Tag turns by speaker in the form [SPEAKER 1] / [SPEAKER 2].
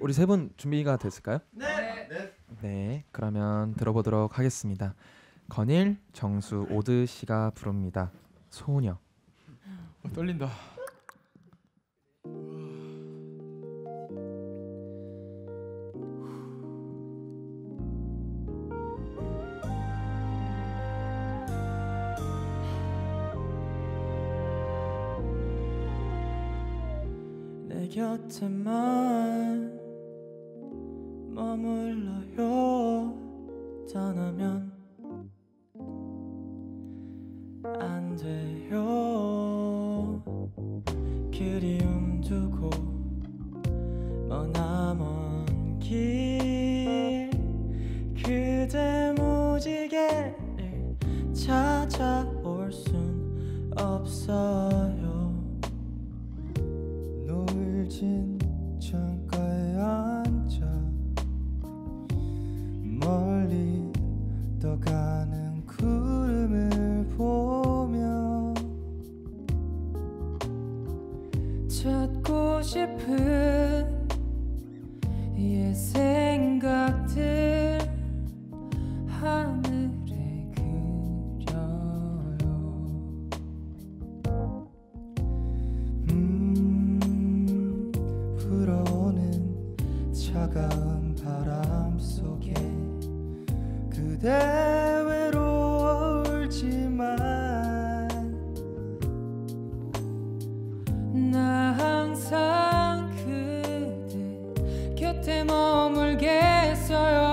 [SPEAKER 1] 우리 세 분 준비가 됐을까요?
[SPEAKER 2] 네. 네.
[SPEAKER 1] 네, 그러면 들어보도록 하겠습니다. 건일, 정수, 오드 씨가 부릅니다. 소녀.
[SPEAKER 3] 어, 떨린다.
[SPEAKER 4] 내 곁에만 머물러요 떠나면 안 돼요. 그리움 두고 머나먼 길 그대 무지개를 찾아올 순 없어요 찾고 싶은 옛 생각들 하늘에 그려요.
[SPEAKER 5] 음 불어오는 차가운 바람 속에 그대
[SPEAKER 4] 항상 그대 곁에 머물겠어요.